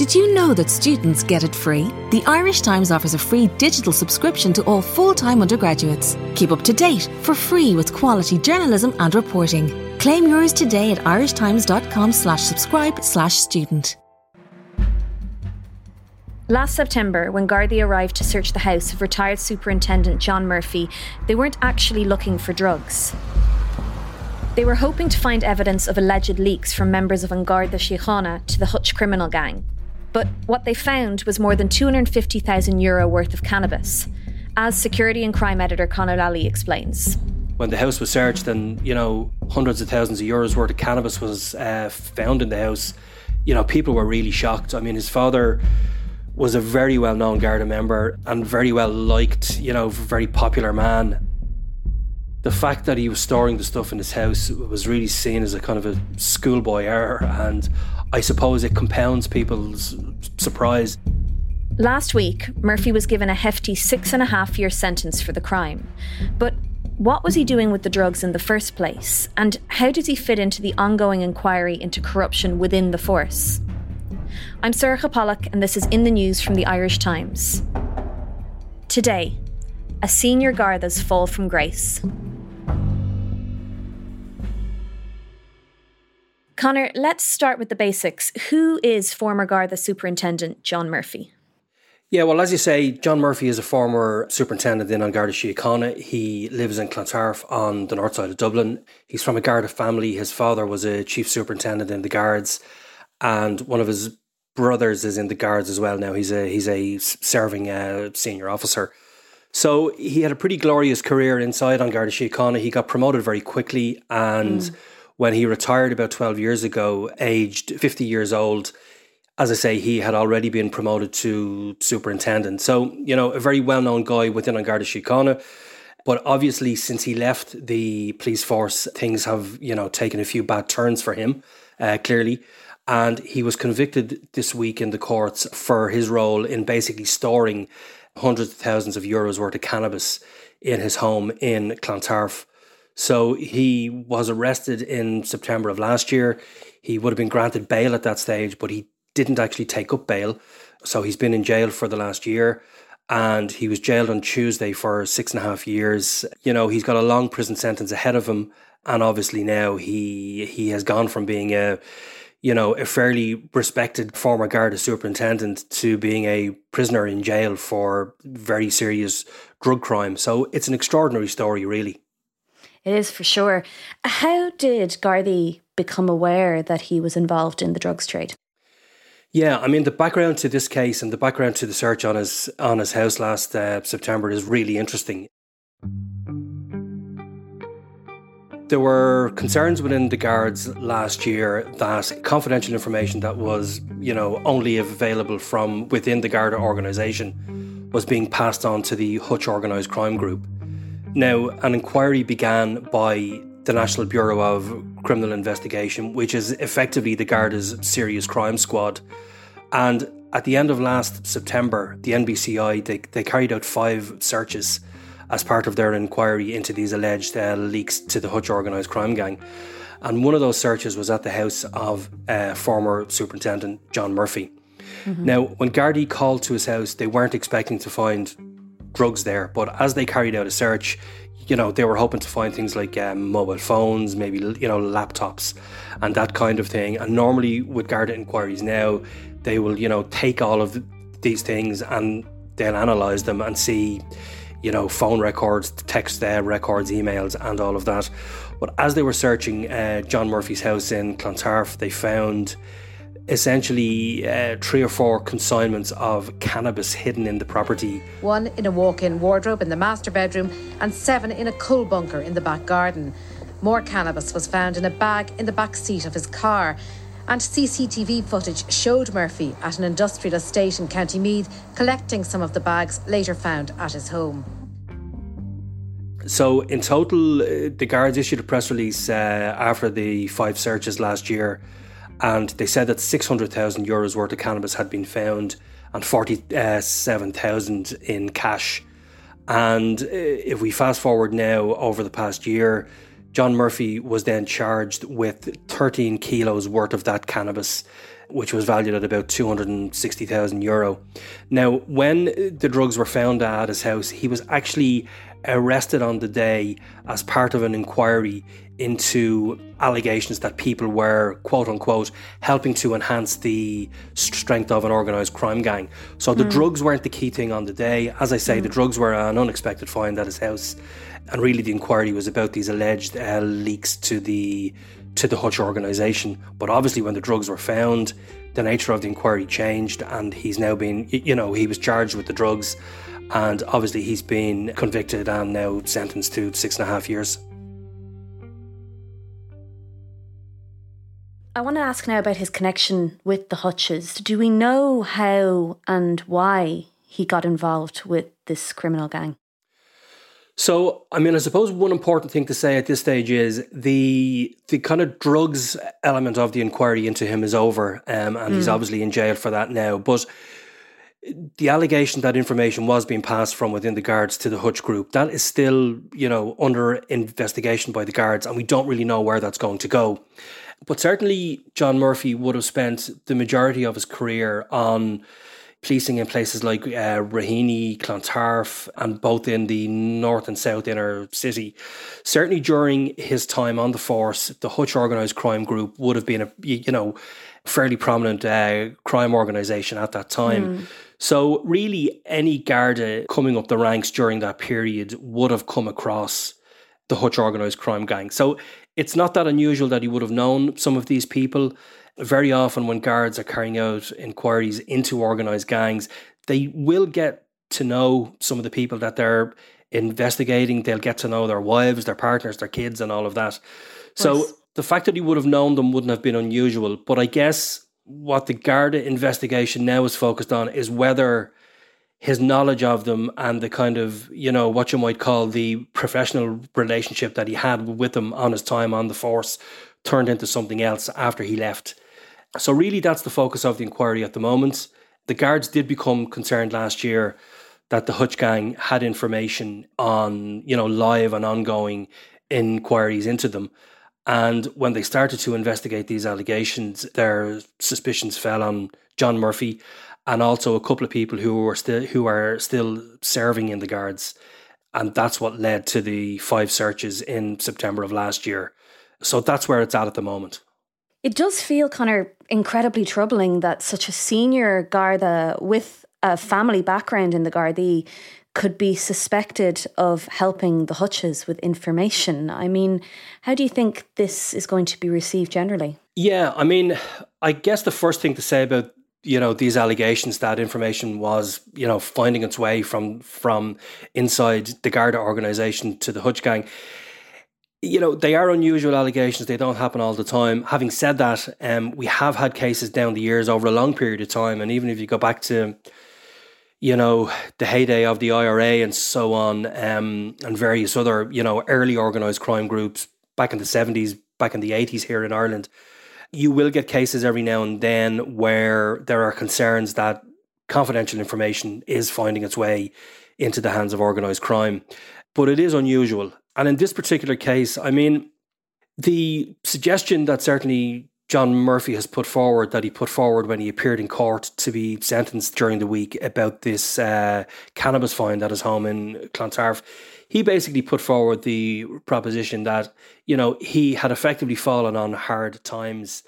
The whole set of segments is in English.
Did you know that students get it free? The Irish Times offers a free digital subscription to all full time undergraduates. Keep up to date for free with quality journalism and reporting. Claim yours today at irishtimes.com slash subscribe slash student. Last September, when Gardaí arrived to search the house of retired Superintendent John Murphy, they weren't actually looking for drugs. They were hoping to find evidence of alleged leaks from members of An Garda Síochána to the Hutch criminal gang. But what they found was more than 250,000 euro worth of cannabis, as security and crime editor Conor Lally explains. When the house was searched and, you know, hundreds of thousands of euros worth of cannabis was uh, found in the house, you know, people were really shocked. I mean, his father was a very well known Garda member and very well liked, you know, very popular man. The fact that he was storing the stuff in his house was really seen as a kind of a schoolboy error, and I suppose it compounds people's surprise. Last week, Murphy was given a hefty six and a half year sentence for the crime. But what was he doing with the drugs in the first place? And how does he fit into the ongoing inquiry into corruption within the force? I'm Sorcha Pollak, and this is In the News from the Irish Times. Today, a senior Garda's fall from grace. Conor, let's start with the basics. Who is former Garda Superintendent John Murphy? Yeah, well, as you say, John Murphy is a former superintendent in An Garda Síochána. He lives in Clontarf on the north side of Dublin. He's from a Garda family. His father was a chief superintendent in the Guards, and one of his brothers is in the Guards as well. Now he's a he's a serving uh, senior officer. So he had a pretty glorious career inside An Garda Síochána. He got promoted very quickly and. Mm when he retired about 12 years ago, aged 50 years old, as I say, he had already been promoted to superintendent. So, you know, a very well known guy within An Garda Síochána. But obviously, since he left the police force, things have, you know, taken a few bad turns for him, uh, clearly. And he was convicted this week in the courts for his role in basically storing hundreds of thousands of euros worth of cannabis in his home in Clontarf. So he was arrested in September of last year. He would have been granted bail at that stage, but he didn't actually take up bail. So he's been in jail for the last year and he was jailed on Tuesday for six and a half years. You know, he's got a long prison sentence ahead of him. And obviously now he he has gone from being a you know, a fairly respected former Garda superintendent to being a prisoner in jail for very serious drug crime. So it's an extraordinary story, really. It is for sure. How did Gardaí become aware that he was involved in the drugs trade? Yeah, I mean the background to this case and the background to the search on his on his house last uh, September is really interesting. There were concerns within the guards last year that confidential information that was, you know, only available from within the Garda organisation was being passed on to the Hutch organised crime group. Now, an inquiry began by the National Bureau of Criminal Investigation, which is effectively the Garda's serious crime squad. And at the end of last September, the NBCI they, they carried out five searches as part of their inquiry into these alleged uh, leaks to the Hutch organised crime gang. And one of those searches was at the house of uh, former Superintendent John Murphy. Mm-hmm. Now, when Gardaí called to his house, they weren't expecting to find drugs there. But as they carried out a search, you know, they were hoping to find things like um, mobile phones, maybe, you know, laptops and that kind of thing. And normally with Garda inquiries now, they will, you know, take all of these things and they'll analyze them and see, you know, phone records, text uh, records, emails, and all of that. But as they were searching uh, John Murphy's house in Clontarf, they found essentially uh, three or four consignments of cannabis hidden in the property. One in a walk in wardrobe in the master bedroom, and seven in a coal bunker in the back garden. More cannabis was found in a bag in the back seat of his car. And CCTV footage showed Murphy at an industrial estate in County Meath collecting some of the bags later found at his home. So, in total, uh, the guards issued a press release uh, after the five searches last year and they said that 600,000 euros worth of cannabis had been found and 47,000 in cash. And uh, if we fast forward now over the past year, John Murphy was then charged with 13 kilos worth of that cannabis. which was valued at about 260,000 euro. Now, when the drugs were found at his house, he was actually arrested on the day as part of an inquiry into allegations that people were, quote unquote, helping to enhance the strength of an organised crime gang. So the mm. drugs weren't the key thing on the day. As I say, mm. the drugs were an unexpected find at his house. And really, the inquiry was about these alleged uh, leaks to the to the Hutch organisation. But obviously, when the drugs were found, the nature of the inquiry changed, and he's now been, you know, he was charged with the drugs, and obviously he's been convicted and now sentenced to six and a half years. I want to ask now about his connection with the Hutches. Do we know how and why he got involved with this criminal gang? So, I mean, I suppose one important thing to say at this stage is the the kind of drugs element of the inquiry into him is over, um, and mm. he's obviously in jail for that now. But the allegation that information was being passed from within the guards to the Hutch group that is still, you know, under investigation by the guards, and we don't really know where that's going to go. But certainly, John Murphy would have spent the majority of his career on policing in places like uh, Raheny, Clontarf, and both in the north and south inner city. Certainly during his time on the force, the Hutch organised crime group would have been a you know fairly prominent uh, crime organisation at that time. Mm. So really, any Garda coming up the ranks during that period would have come across the Hutch organised crime gang. So it's not that unusual that he would have known some of these people. Very often, when guards are carrying out inquiries into organised gangs, they will get to know some of the people that they're investigating. They'll get to know their wives, their partners, their kids, and all of that. So the fact that he would have known them wouldn't have been unusual. But I guess what the Garda investigation now is focused on is whether his knowledge of them and the kind of, you know, what you might call the professional relationship that he had with them on his time on the force turned into something else after he left. So, really, that's the focus of the inquiry at the moment. The guards did become concerned last year that the Hutch gang had information on, you know, live and ongoing inquiries into them. And when they started to investigate these allegations, their suspicions fell on John Murphy and also a couple of people who were still who are still serving in the guards. And that's what led to the five searches in September of last year. So that's where it's at at the moment. It does feel kind of incredibly troubling that such a senior Garda with a family background in the Gardaí could be suspected of helping the Hutches with information. I mean, how do you think this is going to be received generally? Yeah, I mean, I guess the first thing to say about you know these allegations that information was you know finding its way from from inside the Garda organization to the Hutch gang you know they are unusual allegations they don't happen all the time having said that um, we have had cases down the years over a long period of time and even if you go back to you know the heyday of the IRA and so on um, and various other you know early organized crime groups back in the 70s back in the 80s here in Ireland you will get cases every now and then where there are concerns that confidential information is finding its way into the hands of organized crime. But it is unusual. And in this particular case, I mean, the suggestion that certainly John Murphy has put forward, that he put forward when he appeared in court to be sentenced during the week about this uh, cannabis find at his home in Clontarf, he basically put forward the proposition that, you know, he had effectively fallen on hard times.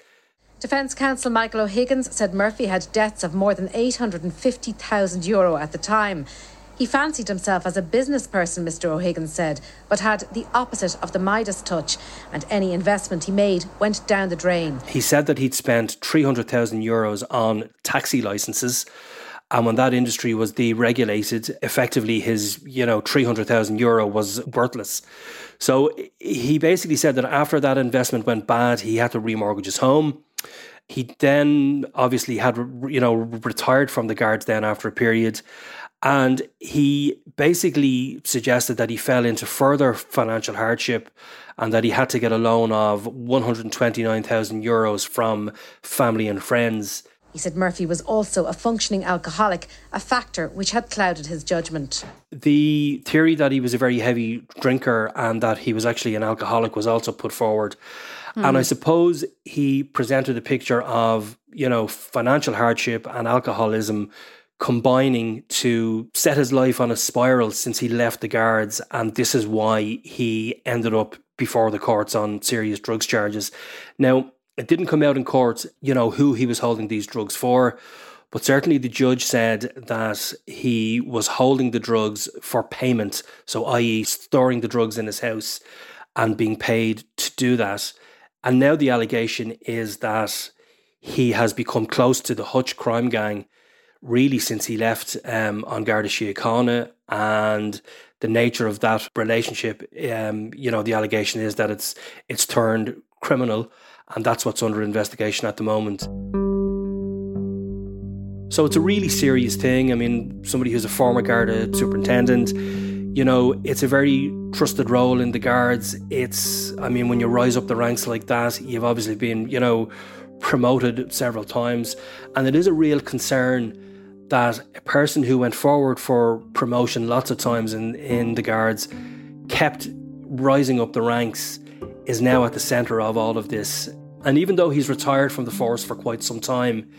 Defence counsel Michael O'Higgins said Murphy had debts of more than 850,000 euro at the time. He fancied himself as a business person, Mr. O'Higgins said, but had the opposite of the Midas touch, and any investment he made went down the drain. He said that he'd spent 300,000 euros on taxi licenses and when that industry was deregulated, effectively his, you know, 300,000 euro was worthless. So he basically said that after that investment went bad, he had to remortgage his home. He then obviously had, you know, retired from the guards then after a period. And he basically suggested that he fell into further financial hardship and that he had to get a loan of 129,000 euros from family and friends he said Murphy was also a functioning alcoholic, a factor which had clouded his judgment. The theory that he was a very heavy drinker and that he was actually an alcoholic was also put forward. Mm. And I suppose he presented a picture of, you know, financial hardship and alcoholism combining to set his life on a spiral since he left the guards. And this is why he ended up before the courts on serious drugs charges. Now, it didn't come out in court, you know, who he was holding these drugs for. But certainly the judge said that he was holding the drugs for payment, so i.e., storing the drugs in his house and being paid to do that. And now the allegation is that he has become close to the Hutch crime gang really since he left um, on Garda Síochána and the nature of that relationship, um, you know, the allegation is that it's it's turned criminal and that's what's under investigation at the moment. So it's a really serious thing. I mean, somebody who's a former Garda superintendent, you know, it's a very trusted role in the guards. It's, I mean, when you rise up the ranks like that, you've obviously been, you know, promoted several times. And it is a real concern that a person who went forward for promotion lots of times in, in the guards kept rising up the ranks is now at the centre of all of this. And even though he's retired from the force for quite some time,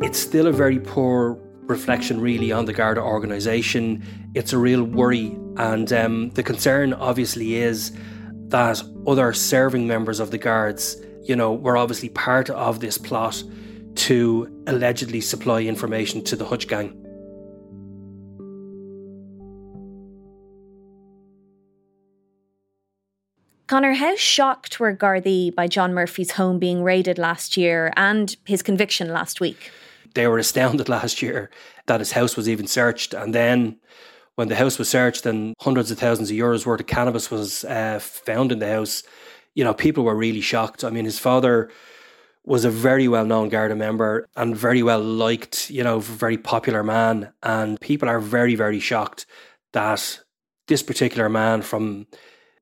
it's still a very poor reflection, really, on the Garda organisation. It's a real worry. And um, the concern, obviously, is that other serving members of the Guards, you know, were obviously part of this plot to allegedly supply information to the Hutch gang. Conor, how shocked were Gardaí by John Murphy's home being raided last year and his conviction last week? They were astounded last year that his house was even searched. And then when the house was searched and hundreds of thousands of euros worth of cannabis was uh, found in the house, you know, people were really shocked. I mean, his father was a very well known Garda member and very well liked, you know, very popular man. And people are very, very shocked that this particular man, from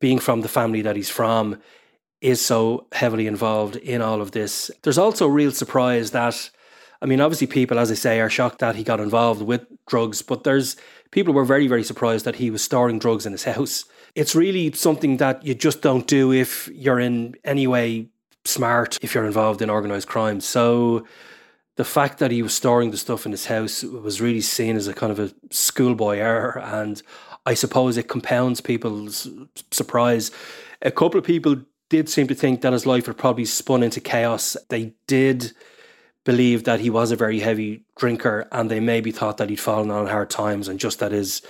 being from the family that he's from, is so heavily involved in all of this. There's also real surprise that, I mean, obviously, people, as I say, are shocked that he got involved with drugs, but there's people were very, very surprised that he was storing drugs in his house. It's really something that you just don't do if you're in any way smart, if you're involved in organised crime. So, the fact that he was storing the stuff in his house was really seen as a kind of a schoolboy error. And I suppose it compounds people's surprise. A couple of people did seem to think that his life had probably spun into chaos. They did believe that he was a very heavy drinker and they maybe thought that he'd fallen on hard times and just that his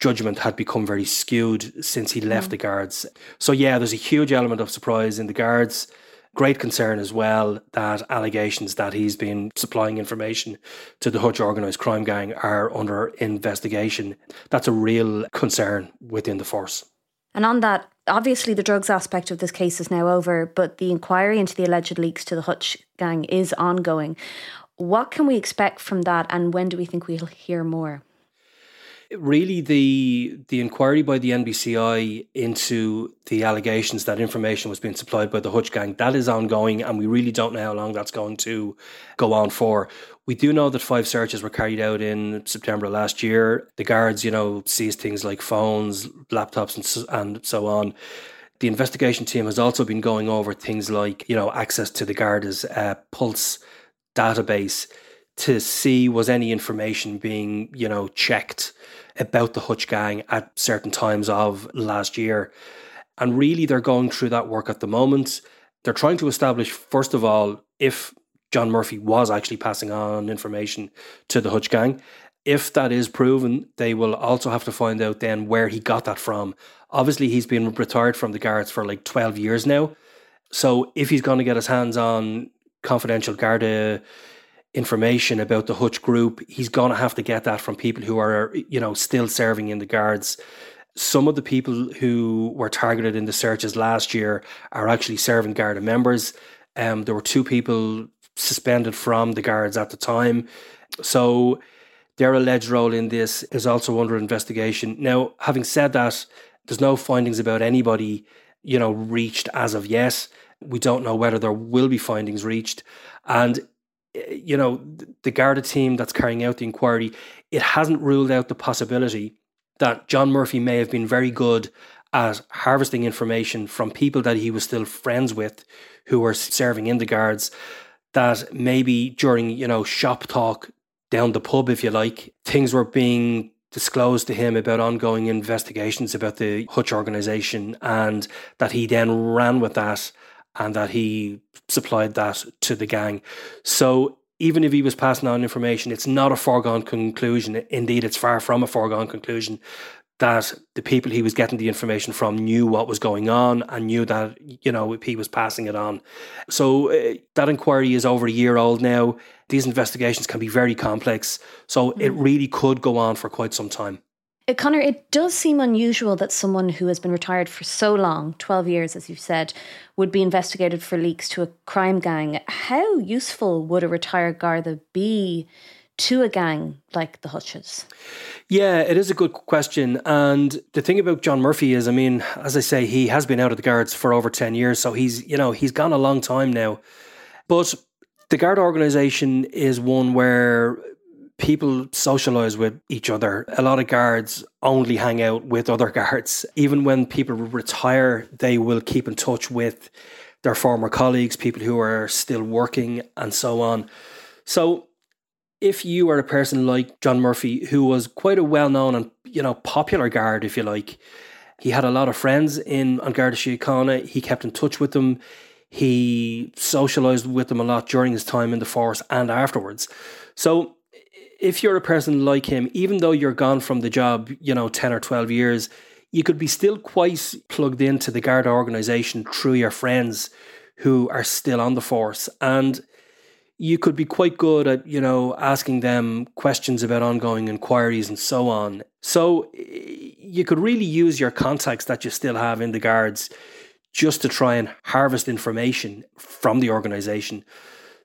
judgment had become very skewed since he left mm. the guards. So, yeah, there's a huge element of surprise in the guards. Great concern as well that allegations that he's been supplying information to the Hutch organised crime gang are under investigation. That's a real concern within the force. And on that, obviously the drugs aspect of this case is now over, but the inquiry into the alleged leaks to the Hutch gang is ongoing. What can we expect from that, and when do we think we'll hear more? Really the the inquiry by the NBCI into the allegations that information was being supplied by the Hutch gang that is ongoing, and we really don't know how long that's going to go on for. We do know that five searches were carried out in September last year. The guards, you know, seized things like phones, laptops, and so, and so on. The investigation team has also been going over things like, you know, access to the Garda's uh, Pulse database to see was any information being, you know, checked about the Hutch gang at certain times of last year. And really, they're going through that work at the moment. They're trying to establish, first of all, if John Murphy was actually passing on information to the Hutch gang. If that is proven, they will also have to find out then where he got that from. Obviously, he's been retired from the Guards for like 12 years now. So if he's going to get his hands on confidential Garda information about the Hutch group, he's going to have to get that from people who are, you know, still serving in the guards. Some of the people who were targeted in the searches last year are actually serving Garda members. Um, there were two people suspended from the guards at the time. So their alleged role in this is also under investigation. Now, having said that, there's no findings about anybody, you know, reached as of yet. We don't know whether there will be findings reached. And Eh, you know, the Garda team that's carrying out the inquiry, it hasn't ruled out the possibility that John Murphy may have been very good at harvesting information from people that he was still friends with who were serving in the guards that maybe during, you know, shop talk down the pub, if you like, things were being disclosed to him about ongoing investigations about the Hutch organization and that he then ran with that and that he supplied that to the gang. So even if he was passing on information, it's not a foregone conclusion. Indeed, it's far from a foregone conclusion that the people he was getting the information from knew what was going on and knew that you know he was passing it on so uh, that inquiry is over a year old now these investigations can be very complex so mm. it really could go on for quite some time uh, Conor, it does seem unusual that someone who has been retired for so long, 12 years, as you've said, would be investigated for leaks to a crime gang. How useful would a retired Garda be to a gang like the Hutches? Yeah, it is a good question. And the thing about John Murphy is, I mean, as I say, he has been out of the guards for over 10 years. So he's, you know, he's gone a long time now. But the guard organization is one where people socialize with each other. A lot of guards only hang out with other guards. Even when people retire, they will keep in touch with their former colleagues, people who are still working, and so on. So if you are a person like John Murphy, who was quite a well known and you know popular guard, if you like, he had a lot of friends in on Garda Síochána. He kept in touch with them. He socialized with them a lot during his time in the force and afterwards. So if you're a person like him, even though you're gone from the job, you know, 10 or 12 years, you could be still quite plugged into the Garda organization through your friends who are still on the force. And you could be quite good at, you know, asking them questions about ongoing inquiries and so on. So you could really use your contacts that you still have in the guards just to try and harvest information from the organization.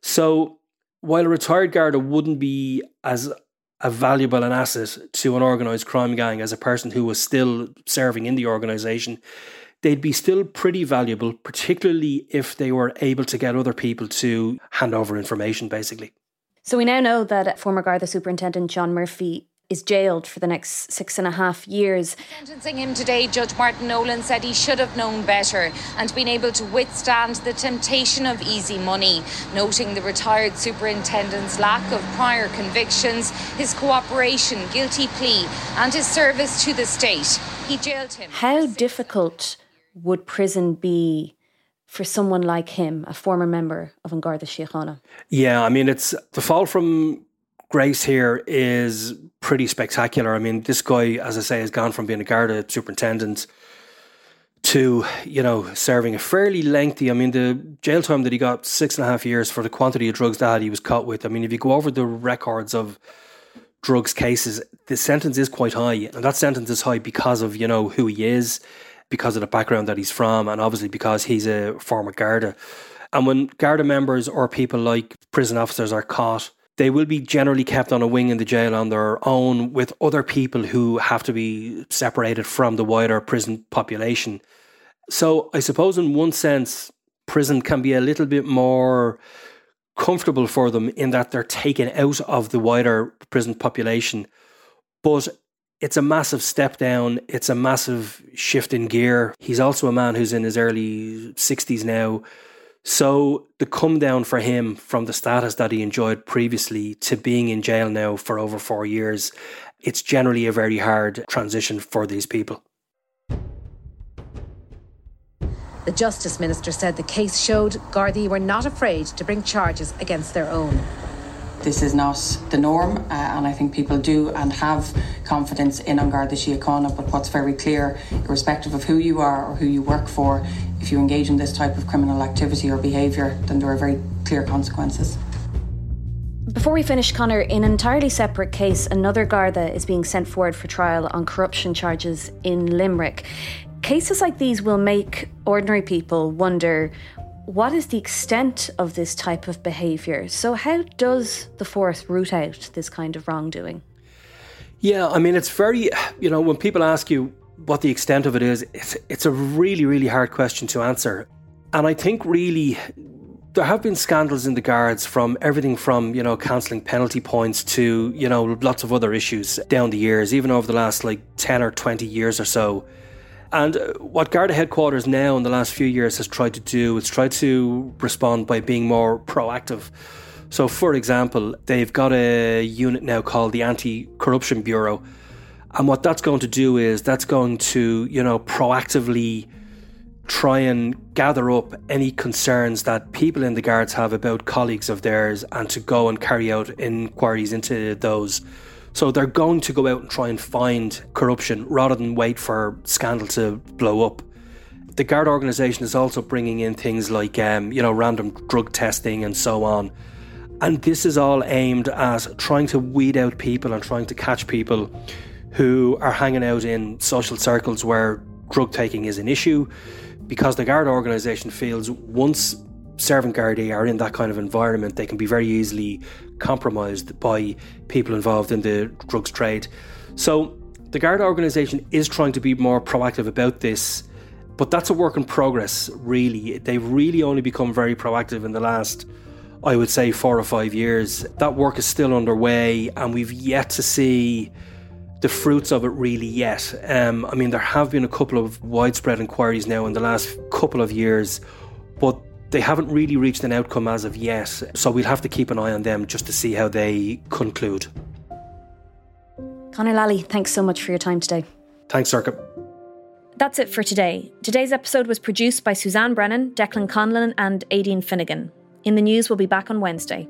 So while a retired guard wouldn't be as a valuable an asset to an organized crime gang as a person who was still serving in the organization, they'd be still pretty valuable, particularly if they were able to get other people to hand over information, basically. So we now know that former Garda Superintendent John Murphy is jailed for the next six and a half years. Sentencing him today, Judge Martin Nolan said he should have known better and been able to withstand the temptation of easy money, noting the retired superintendent's lack of prior convictions, his cooperation, guilty plea, and his service to the state. He jailed him. How difficult would prison be for someone like him, a former member of An Garda Síochána? Yeah, I mean, it's the fall from grace here is pretty spectacular. I mean, this guy, as I say, has gone from being a Garda superintendent to, you know, serving a fairly lengthy, I mean, the jail time that he got, six and a half years for the quantity of drugs that he was caught with. I mean, if you go over the records of drugs cases, the sentence is quite high. And that sentence is high because of, you know, who he is because of the background that he's from, and obviously because he's a former Garda. And when Garda members or people like prison officers are caught, they will be generally kept on a wing in the jail on their own with other people who have to be separated from the wider prison population. So I suppose, in one sense, prison can be a little bit more comfortable for them in that they're taken out of the wider prison population. But it's a massive step down. It's a massive shift in gear. He's also a man who's in his early 60s now. So the come down for him from the status that he enjoyed previously to being in jail now for over four years, it's generally a very hard transition for these people. The Justice Minister said the case showed Gardaí were not afraid to bring charges against their own. This is not the norm, uh, and I think people do and have confidence in An Garda Síochána. But what's very clear, irrespective of who you are or who you work for, if you engage in this type of criminal activity or behaviour, then there are very clear consequences. Before we finish, Conor, in an entirely separate case, another Garda is being sent forward for trial on corruption charges in Limerick. Cases like these will make ordinary people wonder what is the extent of this type of behaviour? So, how does the force root out this kind of wrongdoing? Yeah, I mean, it's very, you know, when people ask you what the extent of it is, it's, it's a really, really hard question to answer. And I think really there have been scandals in the guards from everything from, you know, cancelling penalty points to, you know, lots of other issues down the years, even over the last like 10 or 20 years or so. And uh, what Garda headquarters now in the last few years has tried to do is try to respond by being more proactive. So, for example, they've got a unit now called the Anti Corruption Bureau. And what that's going to do is that's going to, you know, proactively try and gather up any concerns that people in the guards have about colleagues of theirs and to go and carry out inquiries into those. So they're going to go out and try and find corruption rather than wait for scandal to blow up. The guard organisation is also bringing in things like, um, you know, random drug testing and so on. And this is all aimed at trying to weed out people and trying to catch people who are hanging out in social circles where drug taking is an issue because the guard organisation feels once servant Gardaí are in that kind of environment, they can be very easily compromised by people involved in the drugs trade. So the Guard organisation is trying to be more proactive about this, but that's a work in progress, really. They've really only become very proactive in the last, I would say, four or five years. That work is still underway, and we've yet to see the fruits of it really yet. Um, I mean, there have been a couple of widespread inquiries now in the last couple of years, but they haven't really reached an outcome as of yet. So we'll have to keep an eye on them just to see how they conclude. Conor Lally, thanks so much for your time today. Thanks, Sorcha. That's it for today. Today's episode was produced by Suzanne Brennan, Declan Conlon, and Aideen Finnegan. In the News we will be back on Wednesday.